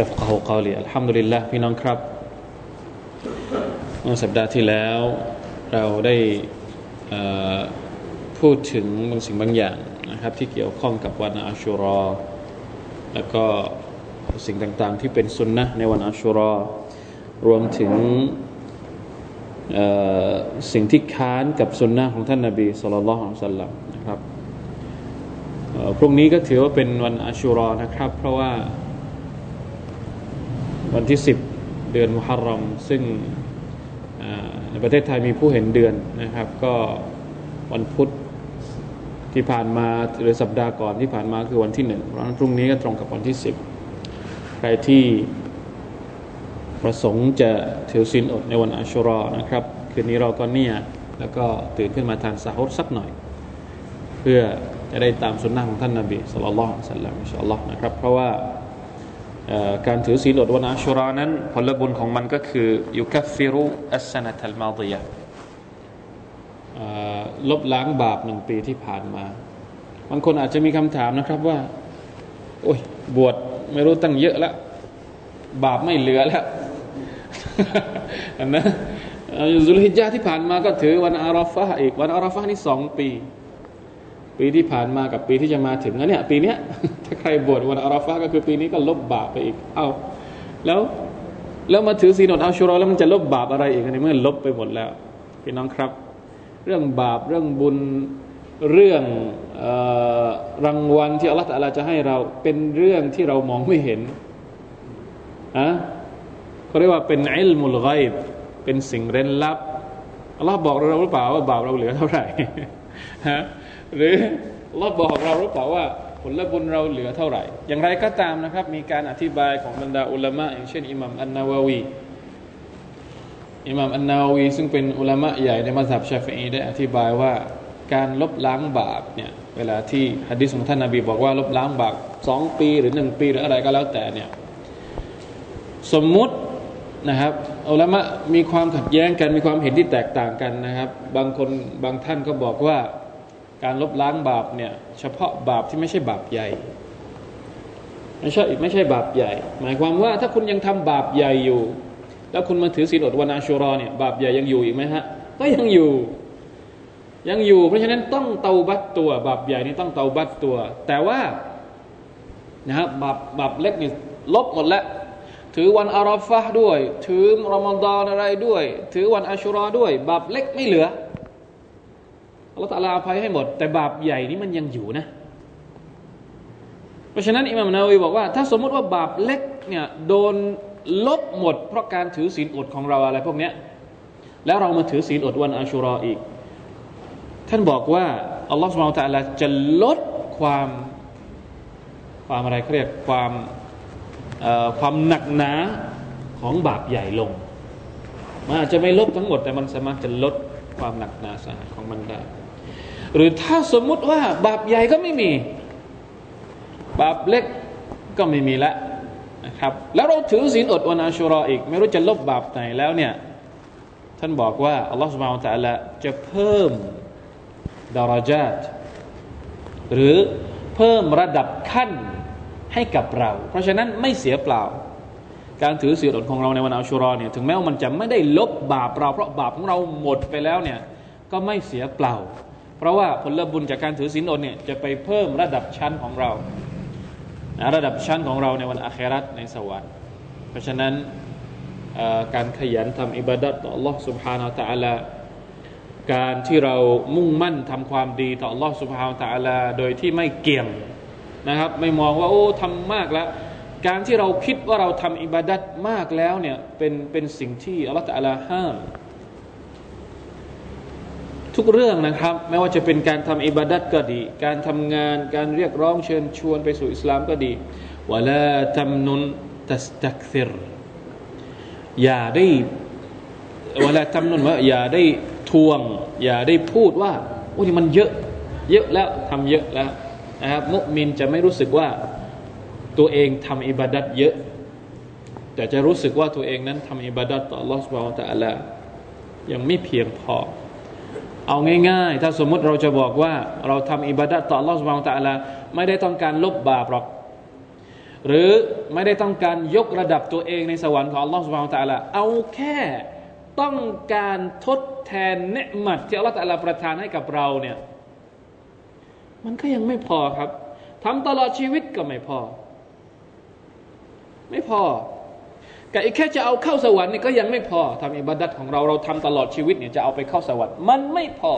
ยัฟกะฮูกาลีอัลฮัมดุลิลละพี่น้องครับเมื่อสัปดาห์ที่แล้วเราได้พูดถึงบางสิ่งบางอย่างนะครับ ที่เกี่ยวข้องกับวันอัชุรอ แล้วก็สิ่งต่างๆ ที่เป็นสุนนะในวันอัชุรอ รวมถึงสิ่งที่ค้านกับสุนนะของท่านนาบีสุลต่านของสัลลัมนะครับพรุ่งนี้ก็ถือว่าเป็นวันอัชุรอนะครับ เพราะว่า วันที่ 10 เดือนมุฮัรรอม ซึ่งในประเทศไทยมีผู้เห็นเดือนนะครับ ก็วันพุธที่ผ่านมาหรือสัปดาห์ก่อนที่ผ่านมาคือวันที่หนึ่งเพราะนั้นพรุ่งนี้ก็ตรงกับวันที่ 10 ใครที่ประสงค์จะถือศีลอดในวันอาชุรอนะครับ คืนนี้เราก็เนี่ยแล้วก็ตื่นขึ้นมาทานสาฮุดสักหน่อย เพื่อจะได้ตามสุนนะของท่านนาบีสุลต่านสัลลัมอิชอัลลอฮ์นะครับ เพราะว่า การถือศีลอดวันอาชุรานั้น ผลบุญของมันก็คือยุคัฟฟิรุอัสนัตัลมาดียะลบล้างบาปหนึ่งปีที่ผ่านมา บางคนอาจจะมีคำถามนะครับว่า โอ้ย บวชไม่รู้ตั้งเยอะแล้ว บาปไม่เหลือแล้วนะยุลฮิจาที่ผ่านมาก็ถือวันอาราฟะอีก วันอาราฟะนี่สองปี ปีที่ผ่านมากับปีที่จะมาถึงนะเนี่ยปีเนี้ยถ้าใครบวชวันอาราฟะก็คือปีนี้ก็ลบบาปไปอีก เอาแล้วแล้วมาถือศีลอดอาชุรอแล้วมันจะลบบาปอะไรอีกในเมื่อลบไปหมดแล้วพี่น้องครับ เรื่องบาปเรื่องบุญเรื่องอรางวัลที่อัลลอฮฺจะให้เราเป็นเรื่องที่เรามองไม่เห็นอะเขาเรียกว่าเป็นอิลมุลไกบเป็นสิ่งเร้นลับอัลลอฮ์บอกเราหรือเปล่าว่าบาปเราเหลือเท่าไหร่ฮะ หรืออัลลอฮ์บอกเราหรือเปล่าว่าผลบุญเราเหลือเท่าไหร่ อย่างไรก็ตามนะครับ มีการอธิบายของบรรดาอุลามะอย่างเช่นอิหมัมอันนาววีอิหมัมอันนาววี ซึ่งเป็นอุลามะใหญ่ในมัสยิดชาฟีได้อธิบายว่าการลบล้างบาปเนี่ยเวลาที่ฮะดิษของท่านนาบีบอกว่าลบล้างบาปสองปีหรือหนึ่งปีหรืออะไรก็แล้วแต่เนี่ยสมมุตินะครับอุลามะมีความขัดแย้งกันมีความเห็นที่แตกต่างกันนะครับ บางคนบางท่านก็บอกว่า การลบล้างบาปเนี่ยเฉพาะบาปที่ไม่ใช่บาปใหญ่ ไม่ใช่ไม่ใช่บาปใหญ่ หมายความว่าถ้าคุณยังทำบาปใหญ่อยู่ แล้วคุณมาถือศีลอดวันอาชูรอเนี่ยบาปใหญ่ยังอยู่อีกไหมฮะก็ยังอยู่ยังอยู่ เพราะฉะนั้นต้องเตาบัตตัว บาปใหญ่นี่ต้องเตาบัตตัว แต่ว่านะครับบาปบาปเล็กนี่ลบหมดแล้วถือวันอาราฟะด้วย ถือรอมฎอนอะไรด้วย ถือวันอาชุรอด้วย บาปเล็กไม่เหลือ อัลลอฮฺตะลาอภัยให้หมด แต่บาปใหญ่นี้มันยังอยู่นะ เพราะฉะนั้นอิมามนาวีบอกว่า ถ้าสมมติว่าบาปเล็กเนี่ยโดนลบหมด เพราะการถือศีลอดของเราอะไรพวกเนี้ยแล้วเรามาถือศีลอดวันอาชุรออีก ท่านบอกว่าอัลลอฮฺสุบฮานตะลาจะลดความความอะไรเขาเรียกความความหนักหนาของบาปใหญ่ลง มันอาจจะไม่ลบทั้งหมด แต่มันสามารถจะลดความหนักหนาสาของมันได้ หรือถ้าสมมุติว่า บาปใหญ่ก็ไม่มี บาปเล็กก็ไม่มีแล้วนะครับ แล้วเราถือศีลอดวันอาชุรออีก ไม่รู้จะลบบาปไหนแล้วเนี่ย ท่านบอกว่าอัลลอฮฺสุบานตะละจะเพิ่มดาราจาตหรือเพิ่มระดับขั้นให้กับเรา เพราะฉะนั้นไม่เสียเปล่า การถือศีลอดของเราในวันอัชุรอเนี่ยถึงแม้ว่ามันจะไม่ได้ลบบาปเรา เพราะบาปของเราหมดไปแล้วเนี่ยก็ไม่เสียเปล่า เพราะว่าผลบุญจากการถือศีลอดเนี่ยจะไปเพิ่มระดับชั้นของเรา ระดับชั้นของเราในวันอาคราตในสวรรค์ เพราะฉะนั้นการขยันทำอิบาดัตต่อ Allah سبحانه และ تعالى การที่เรามุ่งมั่นทำความดีต่อ Allah سبحانه และ تعالى โดยที่ไม่เกี่ยงนะครับไม่มองว่าโอ้ทำมากแล้ว การที่เราคิดว่าเราทำอิบาดัตมากแล้วเนี่ยเป็นเป็นสิ่งที่อัลลอฮฺตะลาห้าม ทุกเรื่องนะครับ ไม่ว่าจะเป็นการทำอิบาดัตก็ดี การทำงานการเรียกร้องเชิญชวนไปสู่อิสลามก็ดีวะลาทำนุนตัสตักซิรอย่าได้เวลาทำนุนว่าอย่าได้ทวง อย่าได้พูดว่าโอ้ยมันเยอะ เยอะแล้วทำเยอะแล้วนะครับมุมินจะไม่รู้สึกว่าตัวเองทำอิบาดัตเยอะ แต่จะรู้สึกว่าตัวเองนั้นทำอิบาดัตต่อลอสบาวตะอัลายังไม่เพียงพอ เอาง่าย ๆ ถ้าสมมุติเราจะบอกว่า เราทำอิบาดะต่อลอสบางตะลาไม่ได้ต้องการลบบาปหรอก หรือไม่ได้ต้องการยกระดับตัวเองในสวรรค์ของลอสบางตะลาเอาแค่ต้องการทดแทนเนืหมัดที่อัลลอฮฺตะลาประทานให้กับเราเนี่ยมันก็ยังไม่พอครับทำตลอดชีวิตก็ไม่พอ ไม่พอ กับอีกแค่จะเอาเข้าสวรรค์นี่ก็ยังไม่พอทำอิบัดัตของเราเราทำตลอดชีวิตเนี่ยจะเอาไปเข้าสวรรค์มันไม่พอ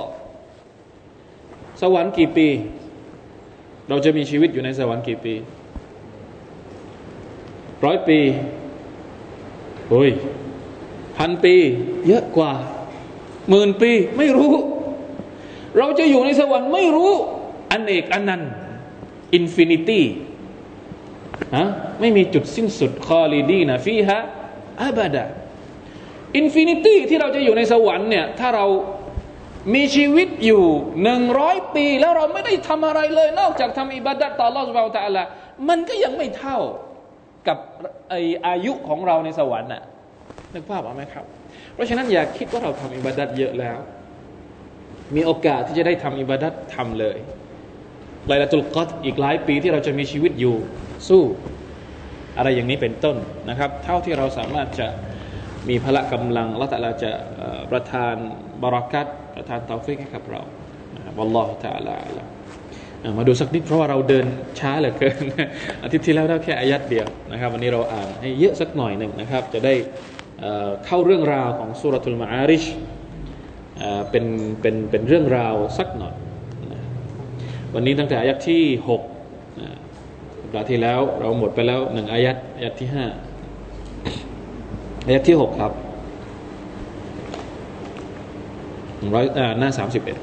สวรรค์กี่ปี เราจะมีชีวิตอยู่ในสวรรค์กี่ปีร้อยปีโอ้ยพันปี เยอะกว่าหมื่นปีไม่รู้ เราจะอยู่ในสวรรค์ไม่รู้อันเอกอันนัน infinity ฮะไม่มีจุดสิ้นสุด خالدين فيها أبدا infinity ที่เราจะอยู่ในสวรรค์เนี่ยถ้าเรามีชีวิตอยู่หนึ่งร้อยปี แล้วเราไม่ได้ทำอะไรเลย นอกจากทำอิบาดัตต่อรอสุบาตะละมันก็ยังไม่เท่ากับไออายุของเราในสวรรค์น่ะนึกภาพออกไหมครับ เพราะฉะนั้นอย่าคิดว่าเราทำอิบาดัตเยอะแล้ว มีโอกาสที่จะได้ทำอิบาดัตทำเลยไลลาตุลกัดอีกหลายปีที่เราจะมีชีวิตอยู่ สู้อะไรอย่างนี้เป็นต้นนะครับ เท่าที่เราสามารถจะมีพละกำลังและแต่เราจะประทานบารักัตประทานเตาฟิกให้กับเราอัลลอฮฺตะอาลามาดูสักนิดเพราะว่าเราเดินช้าเหลือเกิน อาทิตย์ที่แล้วได้แค่อายัดเดียวนะครับ วันนี้เราอ่านให้เยอะสักหน่อยหนึ่งนะครับ จะได้เข้าเรื่องราวของ سورة المعارج เป็นเป็นเป็นเรื่องราวสักหน่อย วันนี้ตั้งแต่อายัดที่หก สัปดาห์ที่แล้วเราหมดไปแล้วหนึ่งอายัดอายัดที่ห้าอายัดที่หกครับร้อยหน้าสามสิบเอ็ด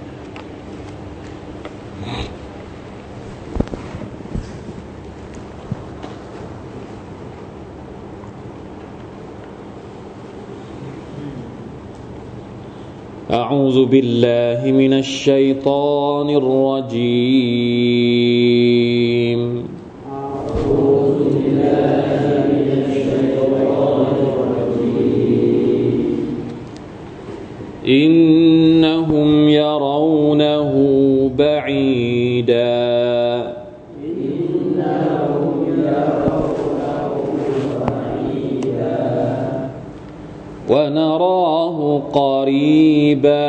أعوذ بالله من الشيطان الرجيم إنهم يرونه بعيداً. ونراه قريبا.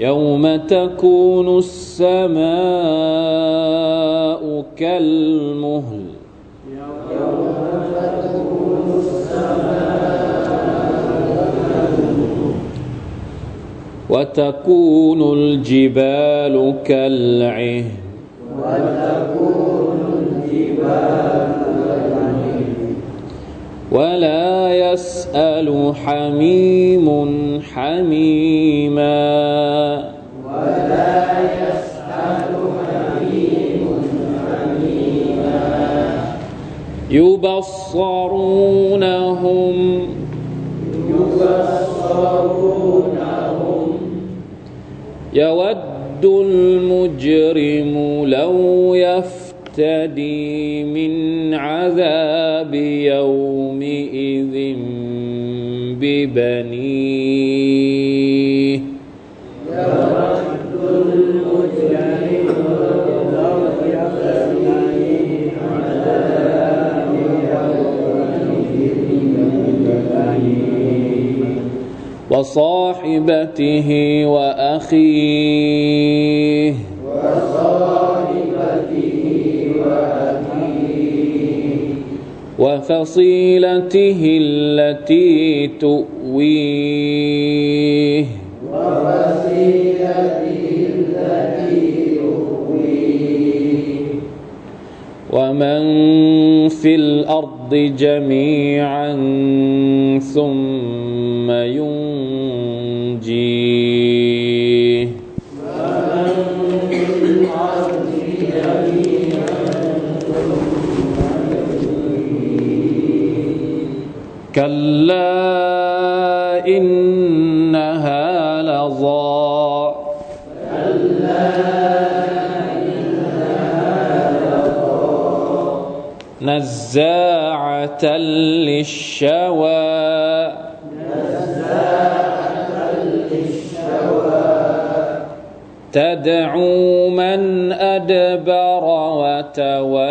يوم تكون السماء كالمهل. وتكون الجبال كالعهن. ولا يسأل حميم حميما. يبصرونهم. يبصرونهم يود المجرم لو يفتدي من عذاب يومئذ ببنيه. وصاحبته وأخيه. وفصيلته التي تؤويه. ومن في الأرض جميعا ثم ينجيه كلا إنها لظى. نزاعة للشوى. تدعو من أدبر وتولى.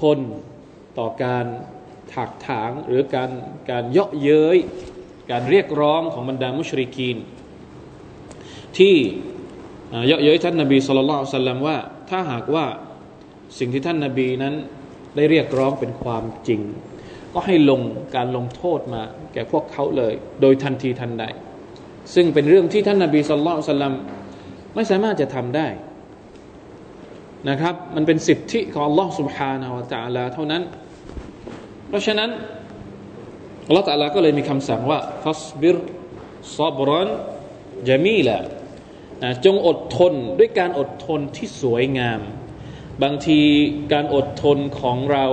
ทนต่อการถักถางหรือการการเยาะเย้ยการเรียกร้องของบรรดามุชริกีน ที่เยาะเย้ยท่านนบีสุลต่านสัลลัมว่า ถ้าหากว่าสิ่งที่ท่านนบีนั้นได้เรียกร้องเป็นความจริง ก็ให้ลงการลงโทษมา แก่พวกเขาเลย โดยทันทีทันใด ซึ่งเป็นเรื่องที่ท่านนบีสุลต่านสัลลัมไม่สามารถจะทำได้ นะครับ มันเป็นสิทธิของ Allah سبحانه และ تعالى เท่านั้น เพราะฉะนั้น Allah تعالى ก็เลยมีคำสั่งว่าฟัสบิรซับรันจามีละนะจงอดทนด้วยการอดทนที่สวยงาม บางทีการอดทนของเรา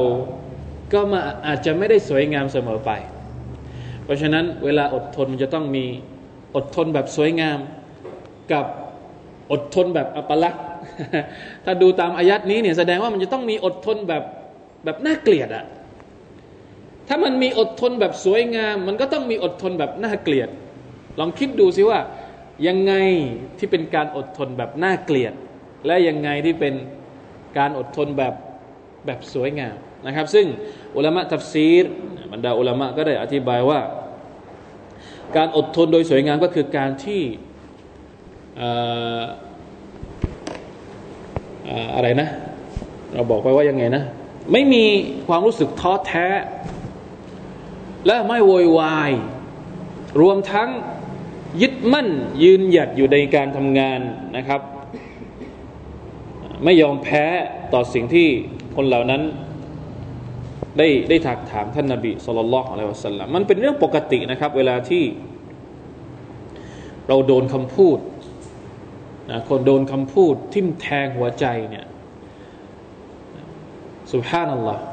ก็มาอาจจะไม่ได้สวยงามเสมอไป เพราะฉะนั้นเวลาอดทนมันจะต้องมีอดทนแบบสวยงาม กับอดทนแบบอัปลักษณ์ ถ้าดูตามอายัดนี้เนี่ยแสดงว่ามันจะต้องมีอดทนแบบแบบน่าเกลียดอะถ้ามันมีอดทนแบบสวยงาม มันก็ต้องมีอดทนแบบน่าเกลียด ลองคิดดูสิว่า ยังไงที่เป็นการอดทนแบบน่าเกลียด และยังไงที่เป็นการอดทนแบบแบบสวยงามนะครับ ซึ่งอุลามะทัฟซีรบรรดาอุลามะก็ได้อธิบายว่า การอดทนโดยสวยงามก็คือการที่ อะไรนะ เราบอกไปว่ายังไงนะ ไม่มีความรู้สึกท้อแท้ และไม่โวยวาย รวมทั้งยึดมั่นยืนหยัดอยู่ในการทำงานนะครับ ไม่ยอมแพ้ต่อสิ่งที่คนเหล่านั้นได้ได้ถักถามท่านนาบีสุลต่านละอะลัยวะสัลลัมมันเป็นเรื่องปกตินะครับ เวลาที่เราโดนคำพูด นะคนโดนคำพูดทิ่มแทงหัวใจเนี่ยสุภาพนัลลอฮ์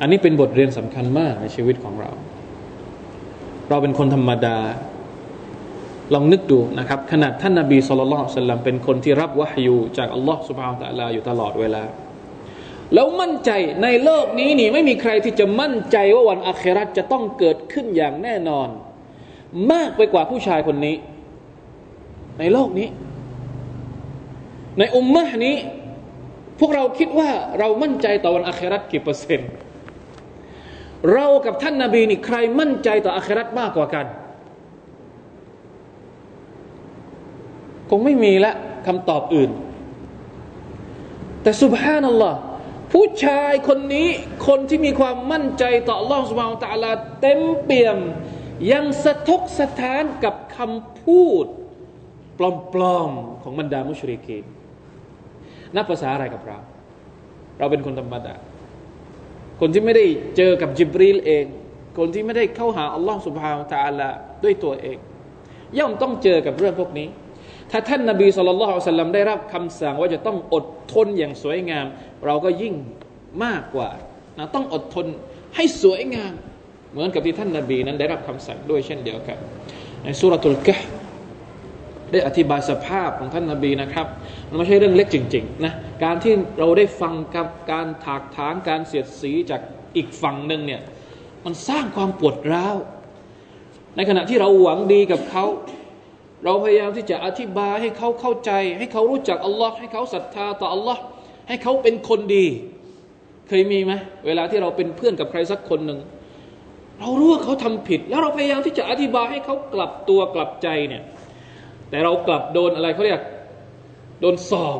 อันนี้เป็นบทเรียนสำคัญมากในชีวิตของเรา เราเป็นคนธรรมดา ลองนึกดูนะครับ ขนาดท่านนาบีสุลต่านสัลลัมเป็นคนที่รับวะฮยูจากอัลลอฮ์สุบฮานตะลาอยู่ตลอดเวลา แล้วมั่นใจในโลกนี้นี่ไม่มีใครที่จะมั่นใจว่าวันอาคราจะต้องเกิดขึ้นอย่างแน่นอน มากไปกว่าผู้ชายคนนี้ ในโลกนี้ ในอุมมะนี้ พวกเราคิดว่าเรามั่นใจต่อวันอาคราตกี่เปอร์เซ็นต์เรากับท่านนาบีนี่ใครมั่นใจต่ออาคราตมากกว่ากัน คงไม่มีละคำตอบอื่น แต่สุบฮานัลลอฮ์ผู้ชายคนนี้คนที่มีความมั่นใจต่อล่องสมาตาลาเต็มเปี่ยม ยังสะทกสะท้านกับคำพูด ปลอมๆของบรรดามุชริกีนนับภาษาอะไรกับเรา เราเป็นคนธรรมดา คนที่ไม่ได้เจอกับจิบรีลเอง คนที่ไม่ได้เข้าหาอัลลอฮ์สุบฮาวตาลาด้วยตัวเอง ย่อมต้องเจอกับเรื่องพวกนี้ ถ้าท่านนาบีสุลต่านสัลลัมได้รับคำสั่งว่าจะต้องอดทนอย่างสวยงาม เราก็ยิ่งมากกว่านะต้องอดทนให้สวยงาม เหมือนกับที่ท่านนาบีนั้นได้รับคำสั่งด้วยเช่นเดียวกันในสุรทูลกะ ได้อธิบายสภาพของท่านนาบีนะครับ มันไม่ใช่เรื่องเล็กจริงๆนะการที่เราได้ฟังกับการถากถางการเสียดสีจากอีกฝั่งหนึ่งเนี่ยมันสร้างความปวดร้าว ในขณะที่เราหวังดีกับเขา เราพยายามที่จะอธิบายให้เขาเข้าใจ ให้เขารู้จักอัลลอฮ์ให้เขาศรัทธาต่ออัลลอฮ์ให้เขาเป็นคนดี เคยมีไหมเวลาที่เราเป็นเพื่อนกับใครสักคนหนึ่งเรารู้ว่าเขาทำผิด แล้วเราพยายามที่จะอธิบายให้เขากลับตัวกลับใจเนี่ย แต่เรากลับโดนอะไรเขาเรียก โดนสอบ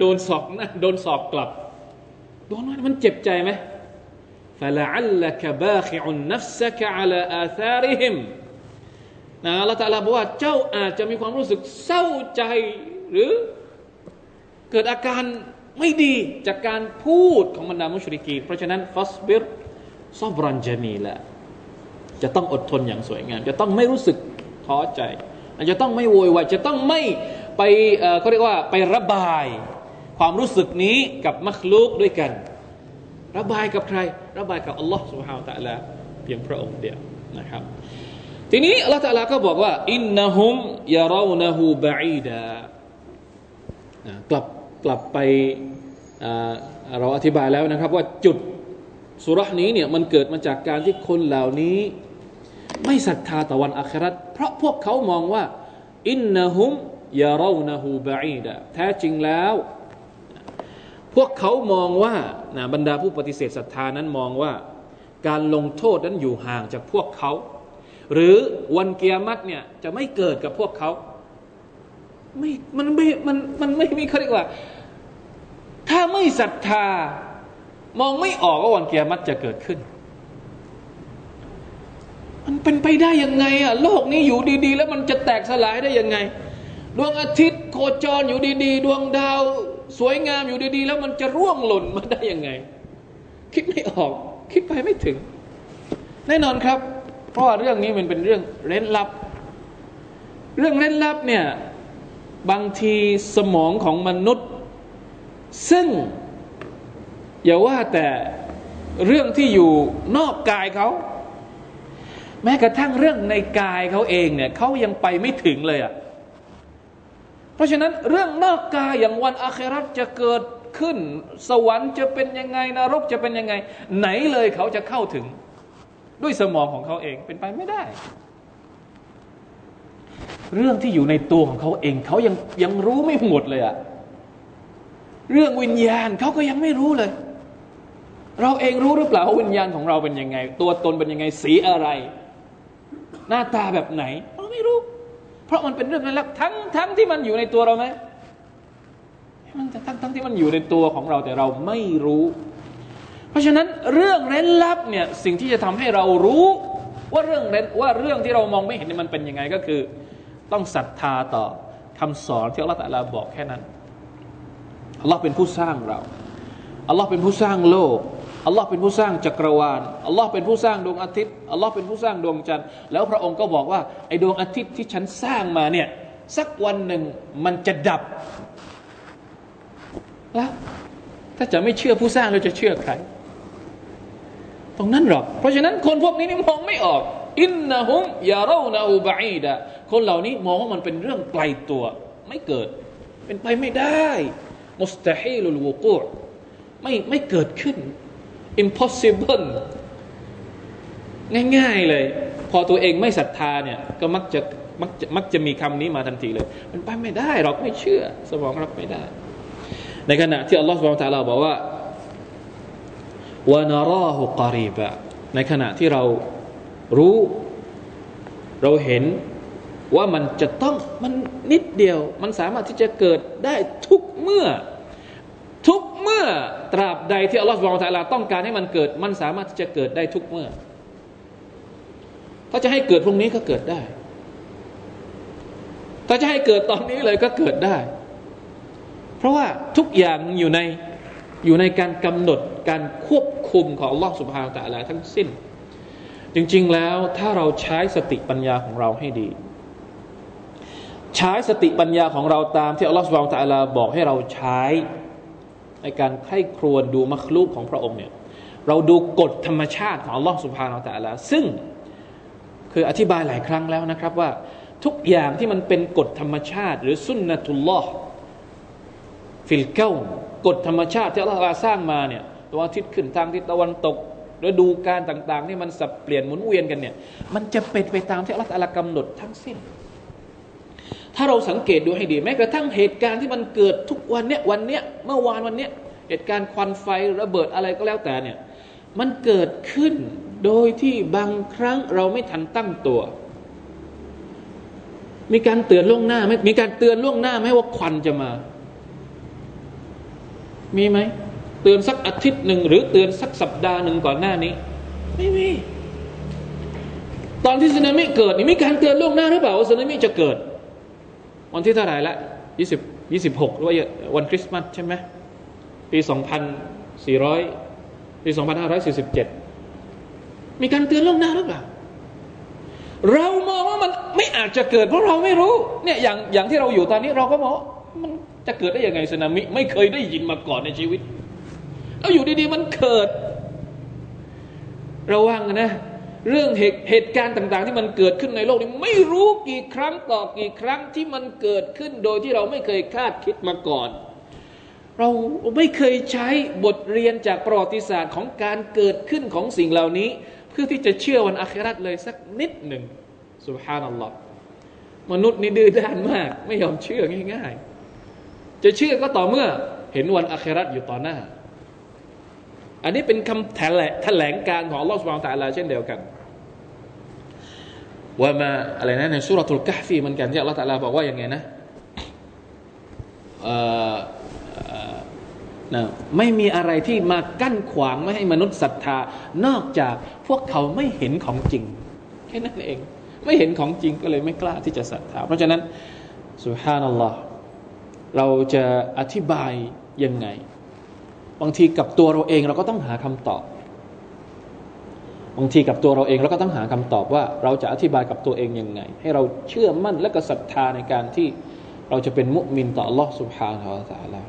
โดนสอบนะโดนสอบกลับโดนมันเจ็บใจไหม فلعلك باخع نفسك على آثارهم นะละตาลาบอกว่าเจ้าอาจจะมีความรู้สึกเศร้าใจ หรือเกิดอาการไม่ดีจากการพูดของบรรดามุชริกีเพราะฉะนั้นฟัสบิรซอบรันจามีละจะต้องอดทนอย่างสวยงาม จะต้องไม่รู้สึกท้อใจ จะต้องไม่โวยวายจะต้องไม่ไปเขาเรียกว่าไประบาย ความรู้สึกนี้กับมักลุกด้วยกัน ระบายกับใคร ระบายกับอัลลอฮ์สุบฮาวตะลาเพียงพระองค์เดียวนะครับ ทีนี้อัลลอฮ์ตะลาก็บอกว่าอินนะฮุมยารานะฮูบะอีดากลับกลับไปเราอธิบายแล้วนะครับว่าจุดสุรษนี้เนี่ยมันเกิดมาจากการที่คนเหล่านี้ ไม่ศรัทธาต่อวันอัคราเพราะพวกเขามองว่าอินนะฮุมยารานะฮูบะอีดะแท้จริงแล้ว พวกเขามองว่านะบรรดาผู้ปฏิเสธศรัทธานั้นมองว่า การลงโทษนั้นอยู่ห่างจากพวกเขา หรือวันเกียรติเนี่ยจะไม่เกิดกับพวกเขาไม่มันไม่มันมันไม่มีเขาเรียกว่า ถ้าไม่ศรัทธามองไม่ออกว่าวันเกียรติจะเกิดขึ้น มันเป็นไปได้ยังไงอะโลกนี้อยู่ดีๆ แล้วมันจะแตกสลายได้ยังไง ดวงอาทิตย์โคจรอยู่ดีๆ ดวงดาว สวยงามอยู่ดีๆ แล้วมันจะร่วงหล่นมาได้ยังไง คิดไม่ออก คิดไปไม่ถึง แน่นอนครับ เพราะว่าเรื่องนี้มันเป็นเรื่องเร้นลับ เรื่องเร้นลับเนี่ยบางทีสมองของมนุษย์ ซึ่ง อย่าว่าแต่เรื่องที่อยู่นอกกายเขา แม้กระทั่งเรื่องในกายเขาเองเนี่ยเขายังไปไม่ถึงเลยอะ่ะราะฉะนั้นเรื่องนอกกายอย่างวันอาคราตจะเกิดขึ้น สวรรค์จะเป็นยังไงนรกจะเป็นยังไง ไหนเลยเขาจะเข้าถึง ด้วยสมองของเขาเองเป็นไปไม่ได้ เรื่องที่อยู่ในตัวของเขาเองเขายังยังรู้ไม่หมดเลยอะเรื่องวิญญาณเขาก็ยังไม่รู้เลย เราเองรู้หรือเปล่าว่าวิญญาณของเราเป็นยังไง ตัวตนเป็นยังไงสีอะไร หน้าตาแบบไหนเราไม่รู้ เพราะมันเป็นเรื่องนั้นแล้วทั้งทั้งที่มันอยู่ในตัวเราไหมมันจะทั้งทั้งที่มันอยู่ในตัวของเราแต่เราไม่รู้ เพราะฉะนั้นเรื่องเร้นลับเนี่ยสิ่งที่จะทำให้เรารู้ว่าเรื่องเร้นว่าเรื่องที่เรามองไม่เห็นมันเป็นยังไงก็คือ ต้องศรัทธาต่อคำสอนที่อัลลอฮฺตะลาบอกแค่นั้นอัลลอฮ์เป็นผู้สร้างเราอัลลอฮ์เป็นผู้สร้างโลก อัลลอฮ์เป็นผู้สร้างจักรวาลอัลลอฮ์เป็นผู้สร้างดวงอาทิตย์อัลลอฮ์เป็นผู้สร้างดวงจันทร์แล้วพระองค์ก็บอกว่าไอ้ดวงอาทิตย์ที่ฉันสร้างมาเนี่ยสักวันหนึ่งมันจะดับแล้วถ้าจะไม่เชื่อผู้สร้างเราจะเชื่อใคร ตรงนั้นหรอก เพราะฉะนั้นคนพวกนี้นี่มองไม่ออกอินนะฮุมยาเรานาอูบะอีดะคนเหล่านี้มองว่ามันเป็นเรื่องไกลตัว ไม่เกิด เป็นไปไม่ได้ มุสตาฮีลุลวุกูไม่ไม่เกิดขึ้น impossible ง่ายๆเลย พอตัวเองไม่ศรัทธาเนี่ย ก็มักจะมักจะมักจะมีคำนี้มาทันทีเลย มันไปไม่ได้เราไม่เชื่อ สมองรับไม่ได้ ในขณะที่อัลลอฮฺสุบไบร์ตาลาบอกว่าวานาราหุกรีบะในขณะที่เรารู้ เราเห็นว่ามันจะต้องมันนิดเดียว มันสามารถที่จะเกิดได้ทุกเมื่อ อตราบใดที่อัลลอฮฺสุบไบร์ตะลาต้องการให้มันเกิด มันสามารถที่จะเกิดได้ทุกเมื่อ ถ้าจะให้เกิดพรุ่งนี้ก็เกิดได้ ถ้าจะให้เกิดตอนนี้เลยก็เกิดได้ เพราะว่าทุกอย่างอยู่ในอยู่ในการกำหนดการควบคุมของอัลลอฮฺสุบฮานตะลาทั้งสิ้น จริง ๆ แล้วถ้าเราใช้สติปัญญาของเราให้ดี ใช้สติปัญญาของเราตามที่อัลลอฮฺสุบฮานตะลาบอกให้เราใช้ ในการใคร่ครวญดูมัคลูกของพระองค์เนี่ยเราดูกฎธรรมชาติของอัลลอฮ์สุบฮานาอัลตะลาซึ่งคืออธิบายหลายครั้งแล้วนะครับว่าทุกอย่างที่มันเป็นกฎธรรมชาติ หรือسنة الله في الكون กฎธรรมชาติที่อัลลอฮ์สร้างมาเนี่ยตัวอาทิตย์ขึ้นทางทิศตะวันตกฤดูกาลต่างๆที่มันสับเปลี่ยนหมุนเวียนกันเนี่ยมันจะเป็นไปตามที่อัลลอฮ์กำหนดทั้งสิ้น ถ้าเราสังเกตดูให้ดีแม้กระทั่งเหตุการณ์ที่มันเกิดทุกวันเนี้ยวันเนี้ยเมื่อวานวันเนี้ยเหตุการณ์ควันไฟระเบิดอะไรก็แล้วแต่เนี่ยมันเกิดขึ้นโดยที่บางครั้งเราไม่ทันตั้งตัว มีการเตือนล่วงหน้าไหมมีการเตือนล่วงหน้าไหมว่าควันจะมา มีไหมเตือนสักอาทิตย์หนึ่งหรือเตือนสักสัปดาห์หนึ่งก่อนหน้านี้ ไม่มีตอนที่สึนามิเกิดนี่มีการเตือนล่วงหน้าหรือเปล่าว่าสึนามิจะเกิด วันที่เท่าไหร่ละยี่สิบยี่สิบหกหรือว่าวันคริสต์มาสใช่ไหมปีสองพันสี่ร้อยปีสองพันห้าร้อยสี่สิบเจ็ดมีการเตือนล่วงหน้าหรือเปล่าเรามองว่ามันไม่อาจจะเกิดเพราะเราไม่รู้เนี่ยอย่างอย่างที่เราอยู่ตอนนี้เราก็มองมันจะเกิดได้ยังไงสึนามิไม่เคยได้ยินมาก่อนในชีวิตแล้วอยู่ดีๆมันเกิด ระวังนะ เรื่องเหตุเหตุการณ์ต่างๆ ที่มันเกิดขึ้นในโลกนี้ไม่รู้กี่ครั้งต่อกี่ครั้งที่มันเกิดขึ้นโดยที่เราไม่เคยคาดคิดมาก่อน เราไม่เคยใช้บทเรียนจากประวัติศาสตร์ของการเกิดขึ้นของสิ่งเหล่านี้ เพื่อที่จะเชื่อวันอาคราตเลยสักนิดหนึ่งสุบฮานัลลอฮ์มนุษย์นี่ดื้อด้านมาก ไม่ยอมเชื่อง่าย ๆ จะเชื่อก็ต่อเมื่อเห็นวันอาคราตอยู่ต่อหน้า อันนี้เป็นคำแถลงแถลงการของอัลลอฮฺสุบานตะลาเช่นเดียวกันว่ามาอะไรนะในสุรทูลกะฟีมันกันที่อัลลอฮฺตะลาบอกว่าอย่างไงนะนะไม่มีอะไรที่มากั้นขวางไม่ให้มนุษย์ศรัทธา นอกจากพวกเขาไม่เห็นของจริง แค่นั้นเอง ไม่เห็นของจริงก็เลยไม่กล้าที่จะศรัทธา เพราะฉะนั้นสุฮานัลลอฮ์เราจะอธิบายยังไง บางทีกับตัวเราเองเราก็ต้องหาคำตอบ บางทีกับตัวเราเองเราก็ต้องหาคำตอบว่า เราจะอธิบายกับตัวเองยังไง ให้เราเชื่อมั่นและก็ศรัทธาในการที่เราจะเป็นมุมินต่อ Allah سبحانه และ تعالى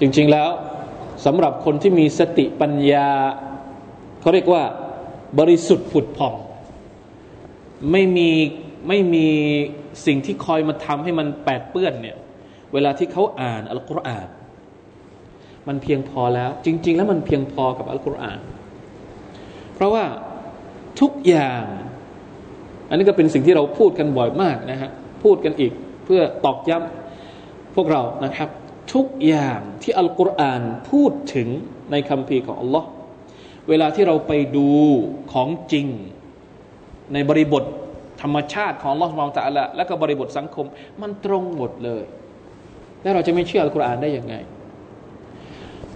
จริง ๆแล้วสำหรับคนที่มีสติปัญญาเขาเรียกว่าบริสุทธิ์ผุดผ่อง ไม่มีไม่มีสิ่งที่คอยมาทำให้มันแปดเปื้อนเนี่ยเวลาที่เขาอ่านอัลกุรอาน มันเพียงพอแล้ว จริง ๆ แล้วมันเพียงพอกับอัลกุรอาน เพราะว่าทุกอย่าง อันนี้ก็เป็นสิ่งที่เราพูดกันบ่อยมากนะฮะพูดกันอีกเพื่อตอกย้ำพวกเรานะครับ ทุกอย่างที่อัลกุรอานพูดถึงในคำพีของอัลลอฮ์เวลาที่เราไปดูของจริง ในบริบทธรรมชาติของอัลลอฮ์มองตะละและก็บริบทสังคม มันตรงหมดเลย แล้วเราจะไม่เชื่ออัลกุรอานได้ยังไง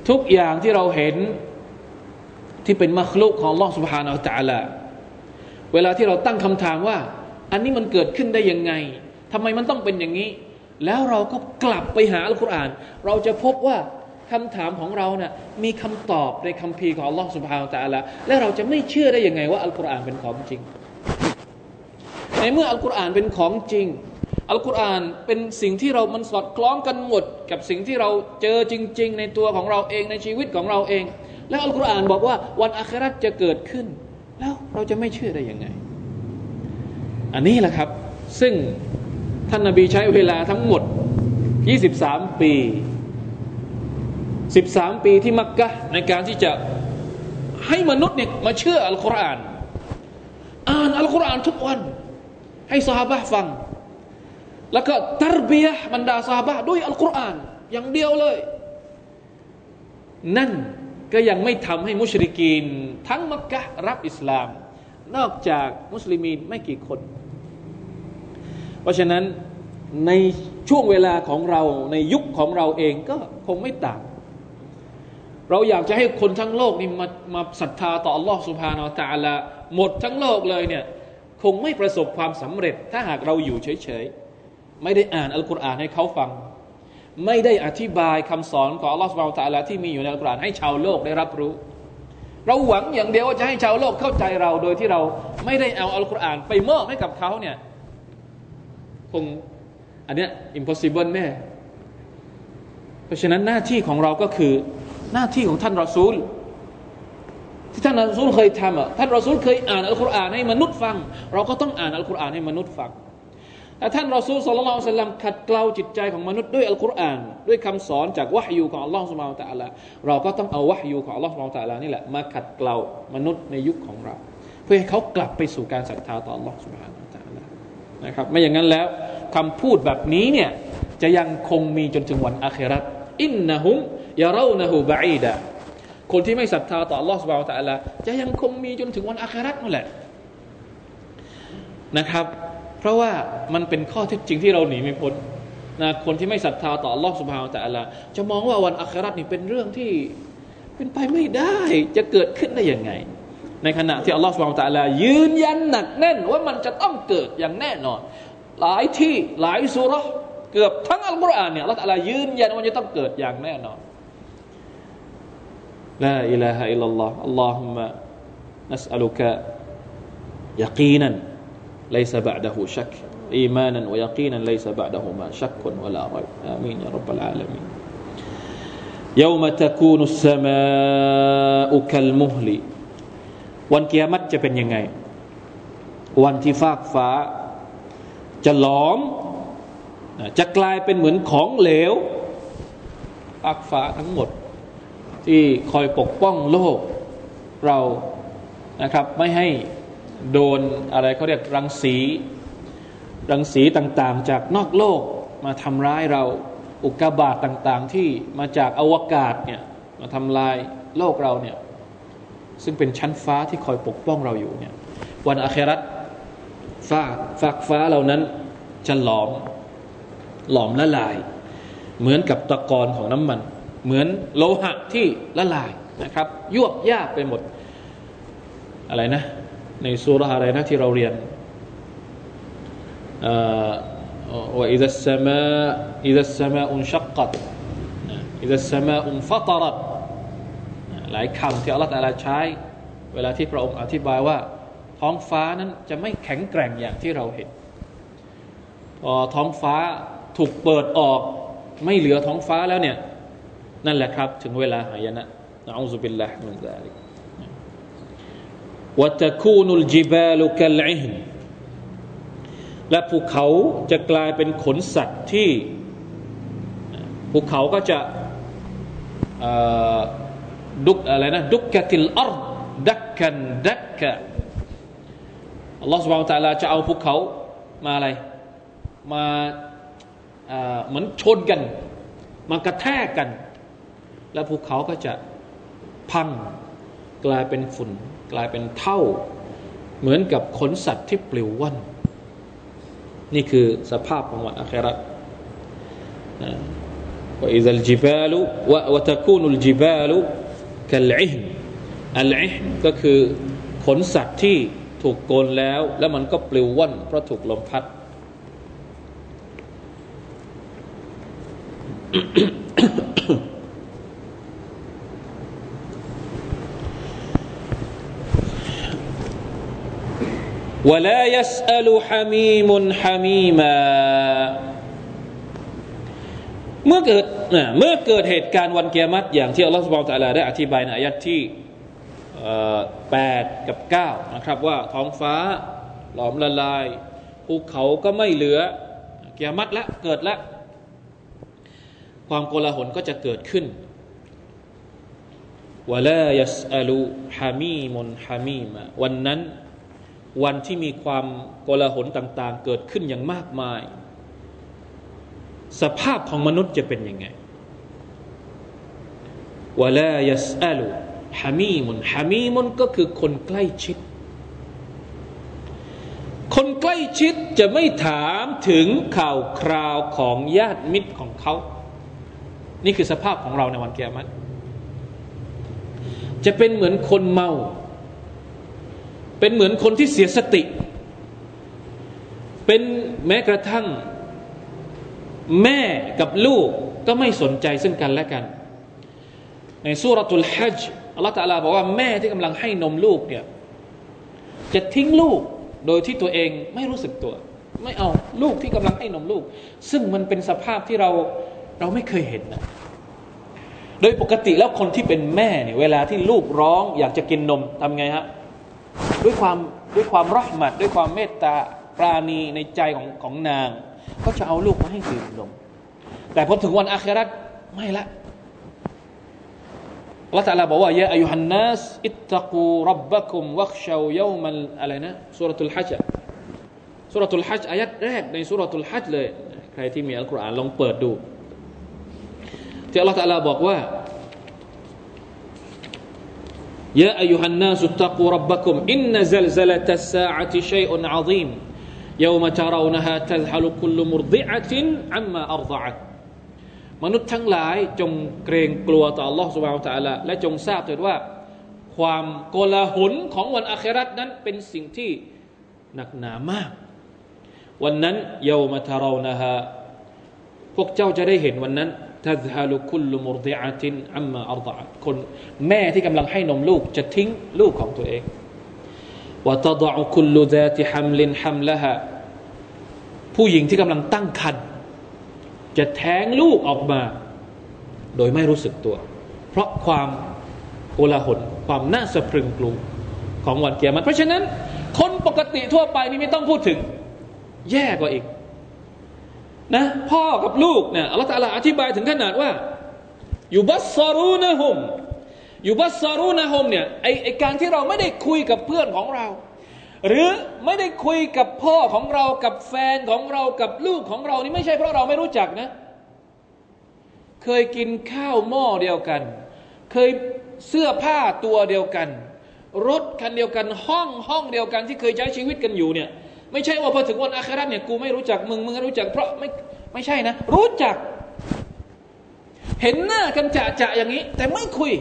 ทุกอย่างที่เราเห็นที่เป็นมรคลุกของลอสุภานาอัลลอฮเวลาที่เราตั้งคำถามว่า อันนี้มันเกิดขึ้นได้ยังไงทำไมมันต้องเป็นอย่างนี้ แล้วเราก็กลับไปหาอัลกุรอาน เราจะพบว่าคำถามของเราเนะ่ยมีคำตอบในคัมภีร์ของอัลลอฮฺสุบฮานาอัลลอฮและเราจะไม่เชื่อได้ยังไงว่าอัลกุรอานเป็นของจริง ในเมื่ออัลกุรอานเป็นของจริง อัลกุรอานเป็นสิ่งที่เรามันสอดคล้องกันหมด กับสิ่งที่เราเจอจริง ๆ ในตัวของเราเองในชีวิตของเราเอง แล้วอัลกุรอานบอกว่าวันอาคราตจะเกิดขึ้น แล้วเราจะไม่เชื่อได้ยังไง อันนี้แหละครับ ซึ่งท่านนาบีใช้เวลาทั้งหมด 23 ปี 13 ปีที่มักกะในการที่จะให้มนุษย์เนี่ยมาเชื่ออัลกุรอาน อ่านอัลกุรอานทุกวัน ให้สหายฟัง แล้วก็ตรเบียบรรดาซาบะด้วยอัลกุรอาน อย่างเดียวเลย นั่นก็ยังไม่ทำให้มุชริกีน ทั้งมักกะรับอิสลาม นอกจากมุสลิมีนไม่กี่คน เพราะฉะนั้นในช่วงเวลาของเราในยุคของเราเองก็คงไม่ต่าง เราอยากจะให้คนทั้งโลกนี่มามาศรัทธาต่ออัลลอฮ์สุภานาตาลาหมดทั้งโลกเลยเนี่ยคงไม่ประสบความสำเร็จถ้าหากเราอยู่เฉยๆ ไม่ได้อ่านอัลกุรอานให้เขาฟัง ไม่ได้อธิบายคำสอนของอัลลอฮฺสุบไบร์ตะลาที่มีอยู่ในอัลกุรอานให้ชาวโลกได้รับรู้ เราหวังอย่างเดียวว่าจะให้ชาวโลกเข้าใจเราโดยที่เราไม่ได้เอาอัลกุรอานไปมอบให้กับเขาเนี่ยคงอันเนี้ย impossible แน่เพราะฉะนั้นหน้าที่ของเราก็คือหน้าที่ของท่านรอซูลที่ท่านรอซูลเคยทำอะท่านรอซูลเคยอ่านอัลกุรอานให้มนุษย์ฟัง เราก็ต้องอ่านอัลกุรอานให้มนุษย์ฟัง ท่านรอซูลสุลลัลสลัมขัดเกลาจิตใจของมนุษย์ด้วยอัลกุรอานด้วยคำสอนจากวะฮยูของอัลลอฮฺสุบฮานตะอัลาเราก็ต้องเอาวะฮยูของอัลลอฮฺสุบฮานตะอัลานี่แหละมาขัดเกลามนุษย์ในยุคของเรา เพื่อให้เขากลับไปสู่การศรัทธาต่ออัลลอฮฺสุบฮานตะอัลานะครับไม่อย่างนั้นแล้วคำพูดแบบนี้เนี่ยจะยังคงมีจนถึงวันอาคราตอินนะฮุมยาเรานะฮูบะอีดะคนที่ไม่ศรัทธาต่ออัลลอฮฺสุบฮานตะอัลาจะยังคงมีจนถึงวันอาคราตนั่นแหละนะครับ เพราะว่ามันเป็นข้อเท็จจริงที่เราหนีไม่พ้นนะคนที่ไม่ศรัทธาต่อลอกสุภาวแต่ละจะมองว่าวันอัคราตนี่เป็นเรื่องที่เป็นไปไม่ได้จะเกิดขึ้นได้ยังไง ในขณะที่อัลลอฮฺสุภฮานตะลายืนยันหนักแน่นว่ามันจะต้องเกิดอย่างแน่นอน หลายที่หลายสุรเกือบทั้งอัลกุรอานเนี่ยอัลลอตะลายืนยันว่าจะต้องเกิดอย่างแน่นอนลาอิลาฮะอิลลัลลอฮ์อัลลอฮุมะนัสอัลุกะยะกีนัน ليس بعده شك إيمانا ويقينا ليس بعدهما شك ولا ريب آمين يا رب العالمين يوم تكون السماء كالمهل วันเกียรติจะเป็นยังไง วันที่ฟากฟ้า จะหลอม จะกลายเป็นเหมือนของเหลวฟากฟ้าทั้งหมด ที่คอยปกป้องโลกเรานะครับ ไม่ให้ โดนอะไรเขาเรียกรังสี รังสีต่างๆ จากนอกโลกมาทำร้ายเราอุกกาบาตต่างๆ ที่มาจากอวกาศเนี่ยมาทำลายโลกเราเนี่ยซึ่งเป็นชั้นฟ้าที่คอยปกป้องเราอยู่เนี่ยวันอาครัตฟ้าฟากฟ้าเหล่านั้นจะหลอมหลอมละลาย เหมือนกับตะกอนของน้ำมัน เหมือนโลหะที่ละลายนะครับยวบยากไปหมด อะไรนะ ในสุรอะไรนะที่เราเรียนว่าอิดัสสมาอิดัสสมาอุนชักกัดอิดัสสมาอุนฟัตรัดหลายคำที่อัลลอฮฺใช้ เวลาที่พระองค์อธิบายว่า ท้องฟ้านั้นจะไม่แข็งแกร่งอย่างที่เราเห็นพอท้องฟ้าถูกเปิดออก ไม่เหลือท้องฟ้าแล้วเนี่ย นั่นแหละครับ ถึงเวลาหายนะนะอัลลอฮฺบิลลาฮ์มินซาลิก วะตะคูนุลจิบาลุกัลอิฮนและภูเขาจะกลายเป็นขนสัตว์ที่ภูเขาก็จะดุกอะไรนะดุกกะติลอัรดักกันดักกะอัลลอฮฺสุบานตะลาจะเอาภูเขามาอะไร มาเหมือนชนกัน มากระแทกกัน แล้วภูเขาก็จะพังกลายเป็นฝุ่น กลายเป็นเท่า เหมือนกับขนสัตว์ที่ปลิวว่อน นี่คือสภาพของวันอัคราว่าอิซัลจิบาลุวะวะตะคูนุลจิบาลุกัลอิฮนอัลอิฮนก็คือขนสัตว์ที่ถูกโกนแล้ว แล้วมันก็ปลิวว่อนเพราะถูกลมพัด ولا يسأل حميم حميما เมื่อเกิดเมื่อเกิดเหตุการณ์วันเกียรติอย่างที่อัลลอฮฺสุบไบร์ตะลาได้อธิบายในอายะที่แปดกับเก้านะครับว่าท้องฟ้าหลอมละลายภูเขาก็ไม่เหลือ เกียรติแล้วเกิดแล้ว ความโกลาหลก็จะเกิดขึ้นวะลายัสอัลูฮามีมุนฮามีมาวันนั้น วันที่มีความโกลาหลต่าง ๆ เกิดขึ้นอย่างมากมาย สภาพของมนุษย์จะเป็นยังไงวลายัสอัลูฮามีมุนฮามีมุนก็คือคนใกล้ชิด คนใกล้ชิดจะไม่ถามถึงข่าวคราวของญาติมิตรของเขา นี่คือสภาพของเราในวันเกียรติจะเป็นเหมือนคนเมา เป็นเหมือนคนที่เสียสติ เป็นแม้กระทั่ง แม่กับลูกก็ไม่สนใจซึ่งกันและกัน ในสุรตุลฮัจอัลลอฮฺตาลาบอกว่าแม่ที่กำลังให้นมลูกเนี่ยจะทิ้งลูกโดยที่ตัวเองไม่รู้สึกตัว ไม่เอาลูกที่กำลังให้นมลูก ซึ่งมันเป็นสภาพที่เราเราไม่เคยเห็นนะโดยปกติแล้วคนที่เป็นแม่เนี่ยเวลาที่ลูกร้องอยากจะกินนมทำไงฮะ ด้วยความด้วยความรักมัดด้วยความเมตตาปราณีในใจของของนาง ก็จะเอาลูกมาให้ดื่มนมแต่พอถึงวันอาคราตไม่ละลลอฮฺตาลาบอกว่ายาอายุฮันนัสอิตตะกูรับบะคุมวักชาวเยามันอะไรนะสุรทูลฮัจสุรทูลฮัจอายัดแรกในสุรทูลฮัจเลย ใครที่มีอัลกุรอานลองเปิดดูที่อัลลอฮฺตาลาบอกว่า يا أيها الناس اتقوا ربكم إن زلزلة الساعة شيء عظيم يوم ترونها تذهل كل مرضعة عما أرضعت มนุษย์ทั้งหลายจงเกรงกลัวต่อ Allah سبحانه และ تعالى และจงทราบเถิดว่า ความโกลาหลของวันอาคราตนั้นเป็นสิ่งที่หนักหนามาก วันนั้นเยาวมาทารานะฮะพวกเจ้าจะได้เห็นวันนั้น ทัซฮาลุคุลมุรดิอาตินอัมมาอัลตะคนแม่ที่กำลังให้นมลูกจะทิ้งลูกของตัวเองวะตดะคุลลุดาติฮัมลินฮัมละฮะผู้หญิงที่กำลังตั้งครรภ์จะแท้งลูกออกมา โดยไม่รู้สึกตัว เพราะความโกลาหลความน่าสะพรึงกลัวของวันเกียรติเพราะฉะนั้น คนปกติทั่วไปนี่ไม่ต้องพูดถึง แย่กว่าอีก นะพ่อกับลูกเนี่ยอัลลอฮฺตาลาอธิบายถึงขนาดว่าอยู่บัสซารูนะฮุมอยู่บัสซารูนะฮุมเนี่ยไอไอการที่เราไม่ได้คุยกับเพื่อนของเรา หรือไม่ได้คุยกับพ่อของเรากับแฟนของเรากับลูกของเรานี่ไม่ใช่เพราะเราไม่รู้จักนะ เคยกินข้าวหม้อเดียวกัน เคยเสื้อผ้าตัวเดียวกัน รถคันเดียวกันห้องห้องเดียวกันที่เคยใช้ชีวิตกันอยู่เนี่ย ไม่ใช่ว่าพอถึงวันอาคราเนี่ยกูไม่รู้จักมึงมึงรู้จักเพราะไม่ไม่ใช่นะ รู้จัก เห็นหน้ากันจะจะอย่างนี้ แต่ไม่คุย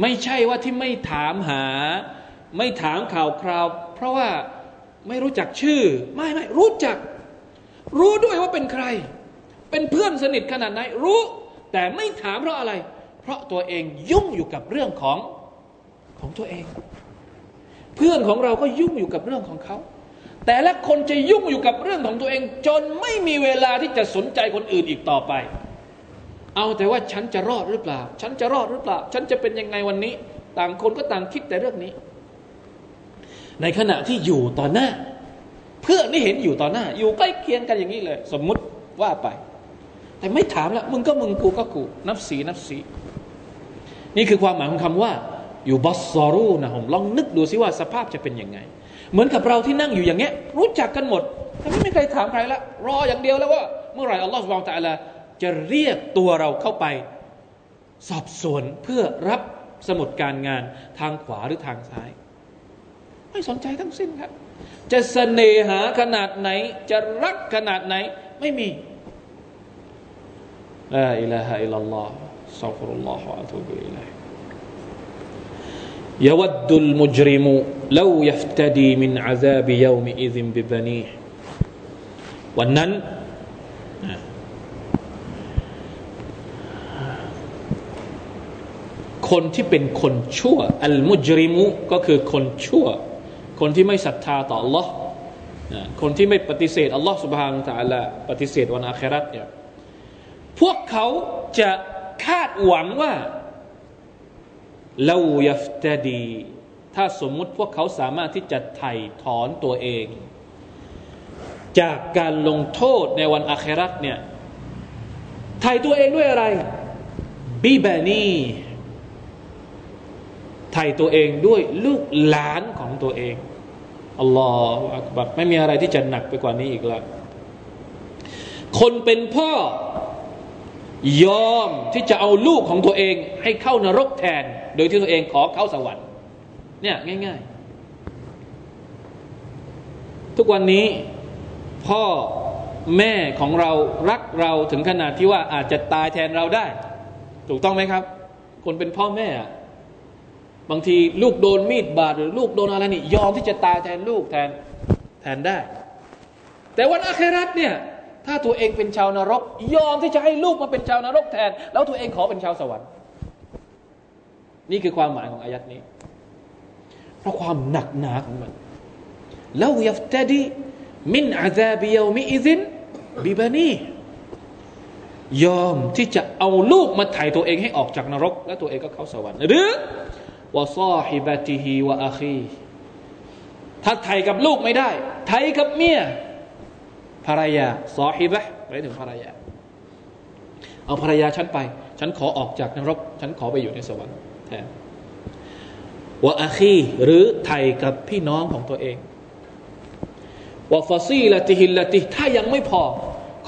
ไม่ใช่ว่าที่ไม่ถามหา ไม่ถามข่าวคราว เพราะว่าไม่รู้จักชื่อ ไม่ไม่รู้จัก รู้ด้วยว่าเป็นใคร เป็นเพื่อนสนิทขนาดไหนรู้ แต่ไม่ถามเพราะอะไร เพราะตัวเองยุ่งอยู่กับเรื่องของของตัวเอง เพื่อนของเราก็ยุ่งอยู่กับเรื่องของเขา แต่ละคนจะยุ่งอยู่กับเรื่องของตัวเอง จนไม่มีเวลาที่จะสนใจคนอื่นอีกต่อไป เอาแต่ว่าฉันจะรอดหรือเปล่า ฉันจะรอดหรือเปล่า ฉันจะเป็นยังไงวันนี้ ต่างคนก็ต่างคิดแต่เรื่องนี้ ในขณะที่อยู่ต่อหน้า เพื่อนนี่เห็นอยู่ต่อหน้า อยู่ใกล้เคียงกันอย่างนี้เลย สมมุติว่าไป แต่ไม่ถามแล้วมึงก็มึงกูก็กูนับสีนับสีนี่คือความหมายของคำว่า อยู่บัสซอรูนะผมลองนึกดูซิว่าสภาพจะเป็นยังไง เหมือนกับเราที่นั่งอยู่อย่างเงี้ย รู้จักกันหมดแต่ไม่มีใครถามใครละรออย่างเดียวแล้วว่า เมื่อไหร่อัลลอฮฺสุบานตะลาจะเรียกตัวเราเข้าไป สอบสวนเพื่อรับสมุดการงานทางขวาหรือทางซ้าย ไม่สนใจทั้งสิ้นครับ จะเสน่หาขนาดไหน จะรักขนาดไหน ไม่มีลาอิลาฮะอิลลัลลอฮ์สัฟรุลลอฮฺอะตุบุอิลัย يود المجرم لو يفتدي من عذاب يومئذ ببنيه วันนั้นคนที่เป็นคนชั่วอัลมุจริมุก็คือคนชั่ว คนที่ไม่ศรัทธาต่อ Allah คนที่ไม่ปฏิเสธ Allah سبحانه และ تعالى ปฏิเสธวันอาคราตเนี่ยพวกเขาจะคาดหวังว่า ลายัฟตดี ถ้าสมมุติพวกเขาสามารถที่จะไถ่ถอนตัวเอง จากการลงโทษในวันอาคราตเนี่ยไถ่ตัวเองด้วยอะไรบีบานีไถ่ตัวเองด้วยลูกหลานของตัวเองอัลลอฮฺอักบัรไม่มีอะไรที่จะหนักไปกว่านี้อีกแล้ว คนเป็นพ่อ ยอมที่จะเอาลูกของตัวเองให้เข้านรกแทน โดยที่ตัวเองขอเข้าสวรรค์ เนี่ยง่าย ๆ ทุกวันนี้พ่อแม่ของเรารักเราถึงขนาดที่ว่าอาจจะตายแทนเราได้ ถูกต้องไหมครับ คนเป็นพ่อแม่ บางทีลูกโดนมีดบาดหรือลูกโดนอะไรนี่ยอมที่จะตายแทนลูกแทนแทนได้ แต่วันอาคราตเนี่ย ถ้าตัวเองเป็นชาวนรก ยอมที่จะให้ลูกมาเป็นชาวนรกแทน แล้วตัวเองขอเป็นชาวสวรรค์ นี่คือความหมายของอายัดนี้ เพราะความหนักหนาของมันلو يفتدي من عذاب يومئذ ببنيه ยอมที่จะเอาลูกมาถ่ายตัวเองให้ออกจากนรก แล้วตัวเองก็เข้าสวรรค์หรือوصاحبته وأخيه ถ้าไถ่กับลูกไม่ได้ ไถ่กับเมีย ภรรยาصاحبة หมายถึงภรรยา เอาภรรยาฉันไป ฉันขอออกจากนรก ฉันขอไปอยู่ในสวรรค์แทนวะอาคีหรือไทยกับพี่น้องของตัวเองวะฟาซีละติฮิละติถ้ายังไม่พอ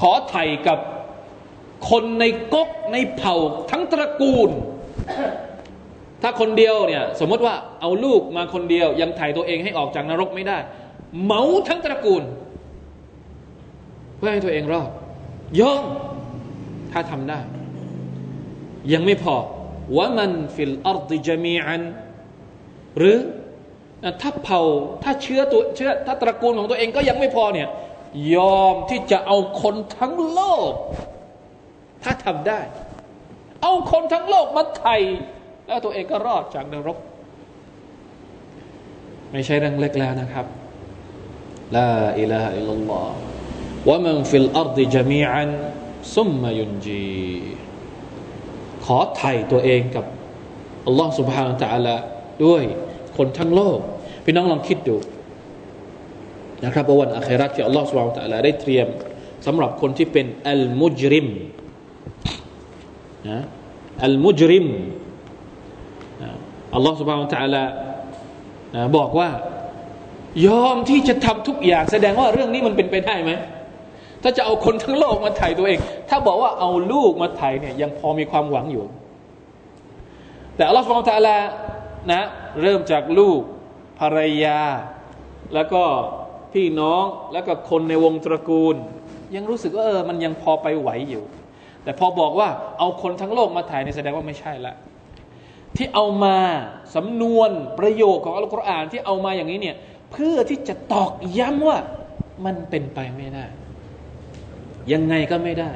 ขอไทยกับคนในก๊กในเผ่าทั้งตระกูล ถ้าคนเดียวเนี่ยสมมติว่าเอาลูกมาคนเดียว ยังไถ่ตัวเองให้ออกจากนรกไม่ได้เหมาทั้งตระกูล เพื่อให้ตัวเองรอดยอมถ้าทำได้ ยังไม่พอว่ามันฟิลอัรดิจมีอันหรือถ้าเผาถ้าเชื้อตัวเชื้อถ้าตระกูลของตัวเองก็ยังไม่พอเนี่ยยอมที่จะเอาคนทั้งโลก ถ้าทำได้ เอาคนทั้งโลกมาไถ่แล้วตัวเองก็รอดจากนรก ไม่ใช่เรื่องเล็กแล้วนะครับลาإله إلا الله ومن في الأرض جميعا ثم ينجيه ขอไถ่ตัวเองกับอัลลอฮ์سبحانه وتعالى ด้วยคนทั้งโลก พี่น้องลองคิดดูนะครับว่าวัน آخرة ที่อัลลอฮ์ سبحانه وتعالى ได้เตรียมสำหรับคนที่เป็นالمجرم นะ المجرم อัลลอฮ์ سبحانه وتعالىบอกว่ายอมที่จะทำทุกอย่างแสดงว่าเรื่องนี้มันเป็นไปได้ไหม ถ้าจะเอาคนทั้งโลกมาไถ่ตัวเอง ถ้าบอกว่าเอาลูกมาไถ่เนี่ยยังพอมีความหวังอยู่ แต่อัลลอฮฺสุบไบร์ตะลานะเริ่มจากลูกภรรยา แล้วก็พี่น้องแล้วก็คนในวงตระกูล ยังรู้สึกว่าเออมันยังพอไปไหวอยู่ แต่พอบอกว่าเอาคนทั้งโลกมาถ่ายในแสดงว่าไม่ใช่ละ ที่เอามาสำนวนประโยคของอัลกุรอานที่เอามาอย่างนี้เนี่ยเพื่อที่จะตอกย้ำว่ามันเป็นไปไม่ได้ ยังไงก็ไม่ได้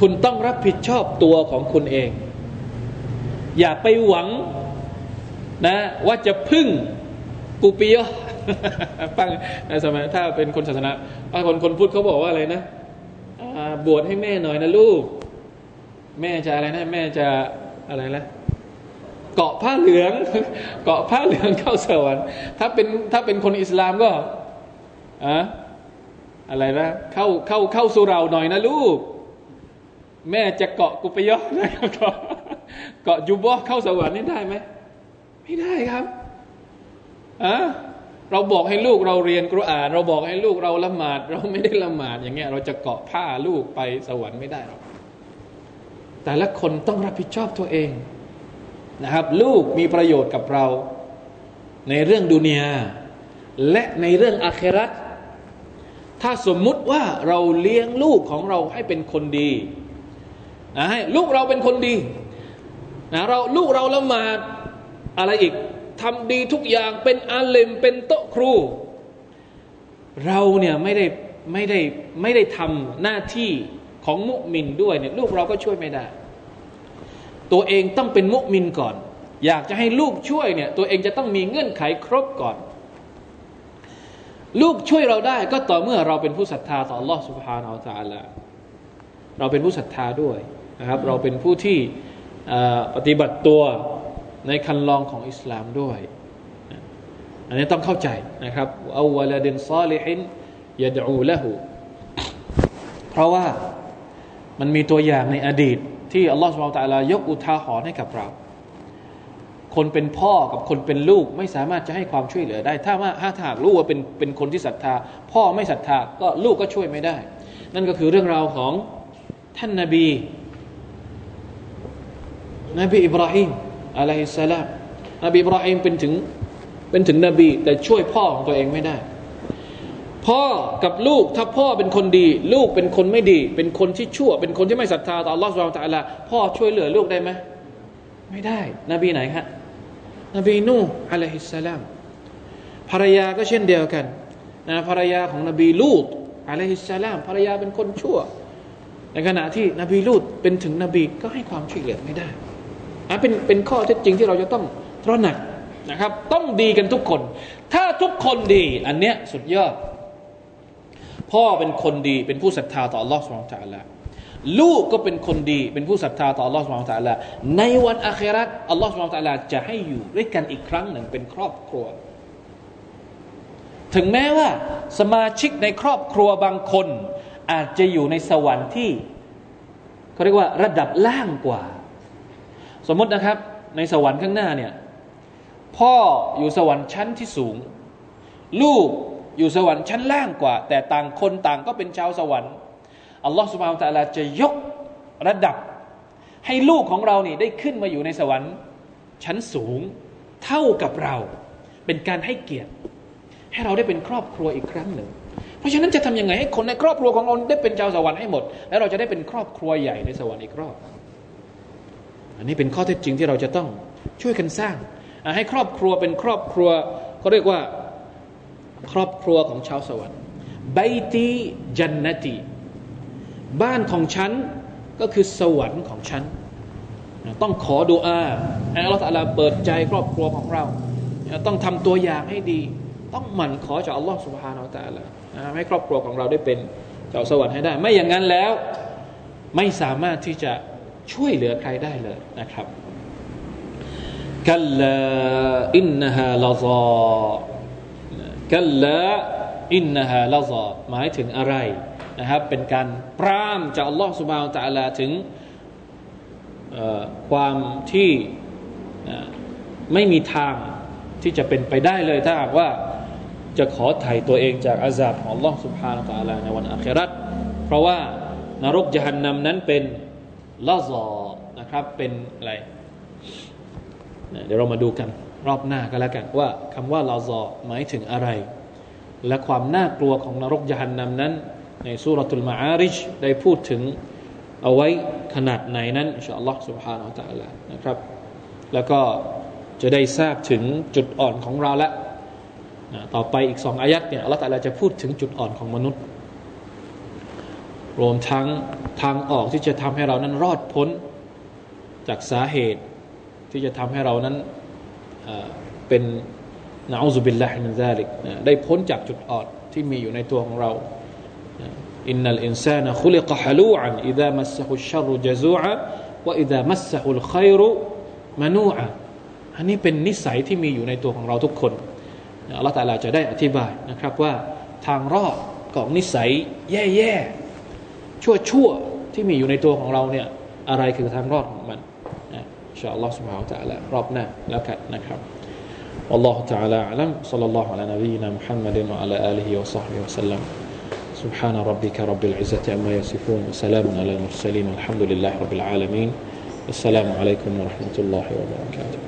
คุณต้องรับผิดชอบตัวของคุณเอง อย่าไปหวังนะ ว่าจะพึ่งกูปียฟังสมัยถ้าเป็นคนศาสนาบางคนคนพูดเขาบอกว่าอะไรนะบวชให้แม่หน่อยนะลูก แม่จะอะไรนะ แม่จะอะไรนะเกาะผ้าเหลือง เกาะผ้าเหลืองเข้าสวรรค์ถ้าเป็นถ้าเป็นคนอิสลามก็อะ อะไรนะเข้าเข้าเข้าสู่เราหน่อยนะลูก แม่จะเกาะกุปยอนะเกาะเกาะยูบอเข้าสวรรค์นี่ได้ไหมไม่ได้ครับอะเราบอกให้ลูกเราเรียนกรุอาน เราบอกให้ลูกเราละหมาด เราไม่ได้ละหมาดอย่างเงี้ย เราจะเกาะผ้าลูกไปสวรรค์ไม่ได้หรอกแต่ละคนต้องรับผิดชอบตัวเองนะครับ ลูกมีประโยชน์กับเรา ในเรื่องดุนยาและในเรื่องอาคราต ถ้าสมมุติว่าเราเลี้ยงลูกของเราให้เป็นคนดีนะให้ลูกเราเป็นคนดีนะเราลูกเราละหมาดอะไรอีกทำดีทุกอย่างเป็นอาเลมเป็นโต๊ะครู เราเนี่ยไม่ได้ไม่ได้ไม่ได้ทำหน้าที่ของมุมินด้วยเนี่ยลูกเราก็ช่วยไม่ได้ ตัวเองต้องเป็นมุมินก่อน อยากจะให้ลูกช่วยเนี่ยตัวเองจะต้องมีเงื่อนไขครบก่อน ลูกช่วยเราได้ก็ต่อเมื่อเราเป็นผู้ศรัทธาต่อ Allah سبحانه และ تعالى เราเป็นผู้ศรัทธาด้วยนะครับ เราเป็นผู้ที่ปฏิบัติตัวในคันลองของอิสลามด้วย อันนี้ต้องเข้าใจนะครับเอาวลาดินซาลิฮินยาดูละหูเพราะว่ามันมีตัวอย่างในอดีต ที่อัลลอฮฺสุบไบร์ตะลายกอุทาหรณ์ให้กับเรา คนเป็นพ่อกับคนเป็นลูกไม่สามารถจะให้ความช่วยเหลือได้ ถ้าว่าถ้าถากลูกว่าเป็นเป็นคนที่ศรัทธา พ่อไม่ศรัทธาก็ลูกก็ช่วยไม่ได้ นั่นก็คือเรื่องราวของท่านนาบี นบีอิบราฮิมอะลัยฮิสสลามนบีอิบราฮิมเป็นถึงเป็นถึงนบี แต่ช่วยพ่อของตัวเองไม่ได้ พ่อกับลูกถ้าพ่อเป็นคนดี ลูกเป็นคนไม่ดี เป็นคนที่ชั่ว เป็นคนที่ไม่ศรัทธาต่อลอสวบฮานตะอัลลพ่อช่วยเหลือลูกได้ไหมไม่ได้ นบีไหนครับ นบีนูอะลัยฮิสสลามภรรยาก็เช่นเดียวกันนะภรรยาของนบีลูตอะลัยฮิสสลามภรรยาเป็นคนชั่ว ในขณะที่นบีลูตเป็นถึงนบีก็ให้ความช่วยเหลือไม่ได้อันเป็นเป็นข้อเท็จจริงที่เราจะต้องตระหนักนะครับ ต้องดีกันทุกคน ถ้าทุกคนดี อันเนี้ยสุดยอด พ่อเป็นคนดีเป็นผู้ศรัทธาต่อ Allah สุบฮานตะลา ลูกก็เป็นคนดี เป็นผู้ศรัทธาต่อ Allah สุบฮานตะลาในวันอาคราต Allah สุบฮานตะลาจะให้อยู่ด้วยกันอีกครั้งหนึ่งเป็นครอบครัว ถึงแม้ว่าสมาชิกในครอบครัวบางคน อาจจะอยู่ในสวรรค์ที่เขาเรียกว่าระดับล่างกว่า สมมตินะครับ ในสวรรค์ข้างหน้าเนี่ยพ่ออยู่สวรรค์ชั้นที่สูง ลูกอยู่สวรรค์ชั้นล่างกว่า แต่ต่างคนต่างก็เป็นชาวสวรรค์ อัลลอฮฺสุบานตะลาจะยกระดับ ให้ลูกของเรานี่ได้ขึ้นมาอยู่ในสวรรค์ ชั้นสูงเท่ากับเรา เป็นการให้เกียรติ ให้เราได้เป็นครอบครัวอีกครั้งหนึ่ง เพราะฉะนั้นจะทำยังไงให้คนในครอบครัวของเราได้เป็นชาวสวรรค์ให้หมด แล้วเราจะได้เป็นครอบครัวใหญ่ในสวรรค์อีกรอบ อันนี้เป็นข้อเท็จจริงที่เราจะต้องช่วยกันสร้างให้ครอบครัวเป็นครอบครัวเขาเรียกว่าครอบครัวของชาวสวรรค์ไบตีจันนตี บ้านของฉันก็คือสวรรค์ของฉันต้องขอดุอาให้อัลลอฮฺเปิดใจครอบครัวของเรา ต้องทำตัวอย่างให้ดี ต้องหมั่นขอจากอัลลอฮฺสุบฮานาอัลตะลาให้ครอบครัวของเราได้เป็นเจ้าสวรรค์ให้ได้ ไม่อย่างนั้นแล้วไม่สามารถที่จะช่วยเหลือใครได้เลยนะครับกัลลาอินนฮาลาซากัลลาอินนฮาลาซาหมายถึงอะไร นะครับเป็นการปรามจากอัลลอฮฺสุบานตะลาถึงความที่ไม่มีทางที่จะเป็นไปได้เลยถ้าหากว่าจะขอไถ่ตัวเองจากอาซาบของอัลลอฮฺสุบฮานตะลาในวันอาคราตเพราะว่านรกจหันนำนั้นเป็นลาซอนะครับเป็นอะไรเดี๋ยวเรามาดูกันรอบหน้าก็แล้วกันว่าคำว่าลาซอหมายถึงอะไร และความน่ากลัวของนรกยานนำนั้น ในสุรทูลมาอาริชได้พูดถึงเอาไว้ขนาดไหนนั้นอินชาอัลลอฮ์ سبحانه และ تعالى นะครับ แล้วก็จะได้ทราบถึงจุดอ่อนของเราแล้วต่อไปอีกสองอายัดเนี่ยอัลลอฮ์ตะลาจะพูดถึงจุดอ่อนของมนุษย์ รวมทั้งทางออกที่จะทำให้เรานั้นรอดพ้นจากสาเหตุที่จะทำให้เรานั้นเป็นนะอูซุบิลลาฮิมินซาลิกได้พ้นจากจุดอ่อนที่มีอยู่ในตัวของเรา อินนัลอินซานะคุลิกฮะลูอันอิดามัสซะฮุชรุจซูอะวะอิดามัสซะฮุลขัยรุมานูอะอันนี้เป็นนิสัยที่มีอยู่ในตัวของเราทุกคนอัลลอฮฺตาลาจะได้อธิบายนะครับว่าทางรอดของนิสัยแย่ๆชั่วๆที่มีอยู่ในตัวของเราเนี่ยอะไรคือทางรอดของมันชาอัลลอฮ์ سبحانه และ تعالى รอบหน้าแล้วกันนะครับ والله تعالى أعلم صلى الله على نبينا محمد وعلى آله وصحبه وسلم سبحان ربك رب العزة عما يصفون وسلام على المرسلين والحمد لله رب العالمين. السلام عليكم ورحمة الله وبركاته.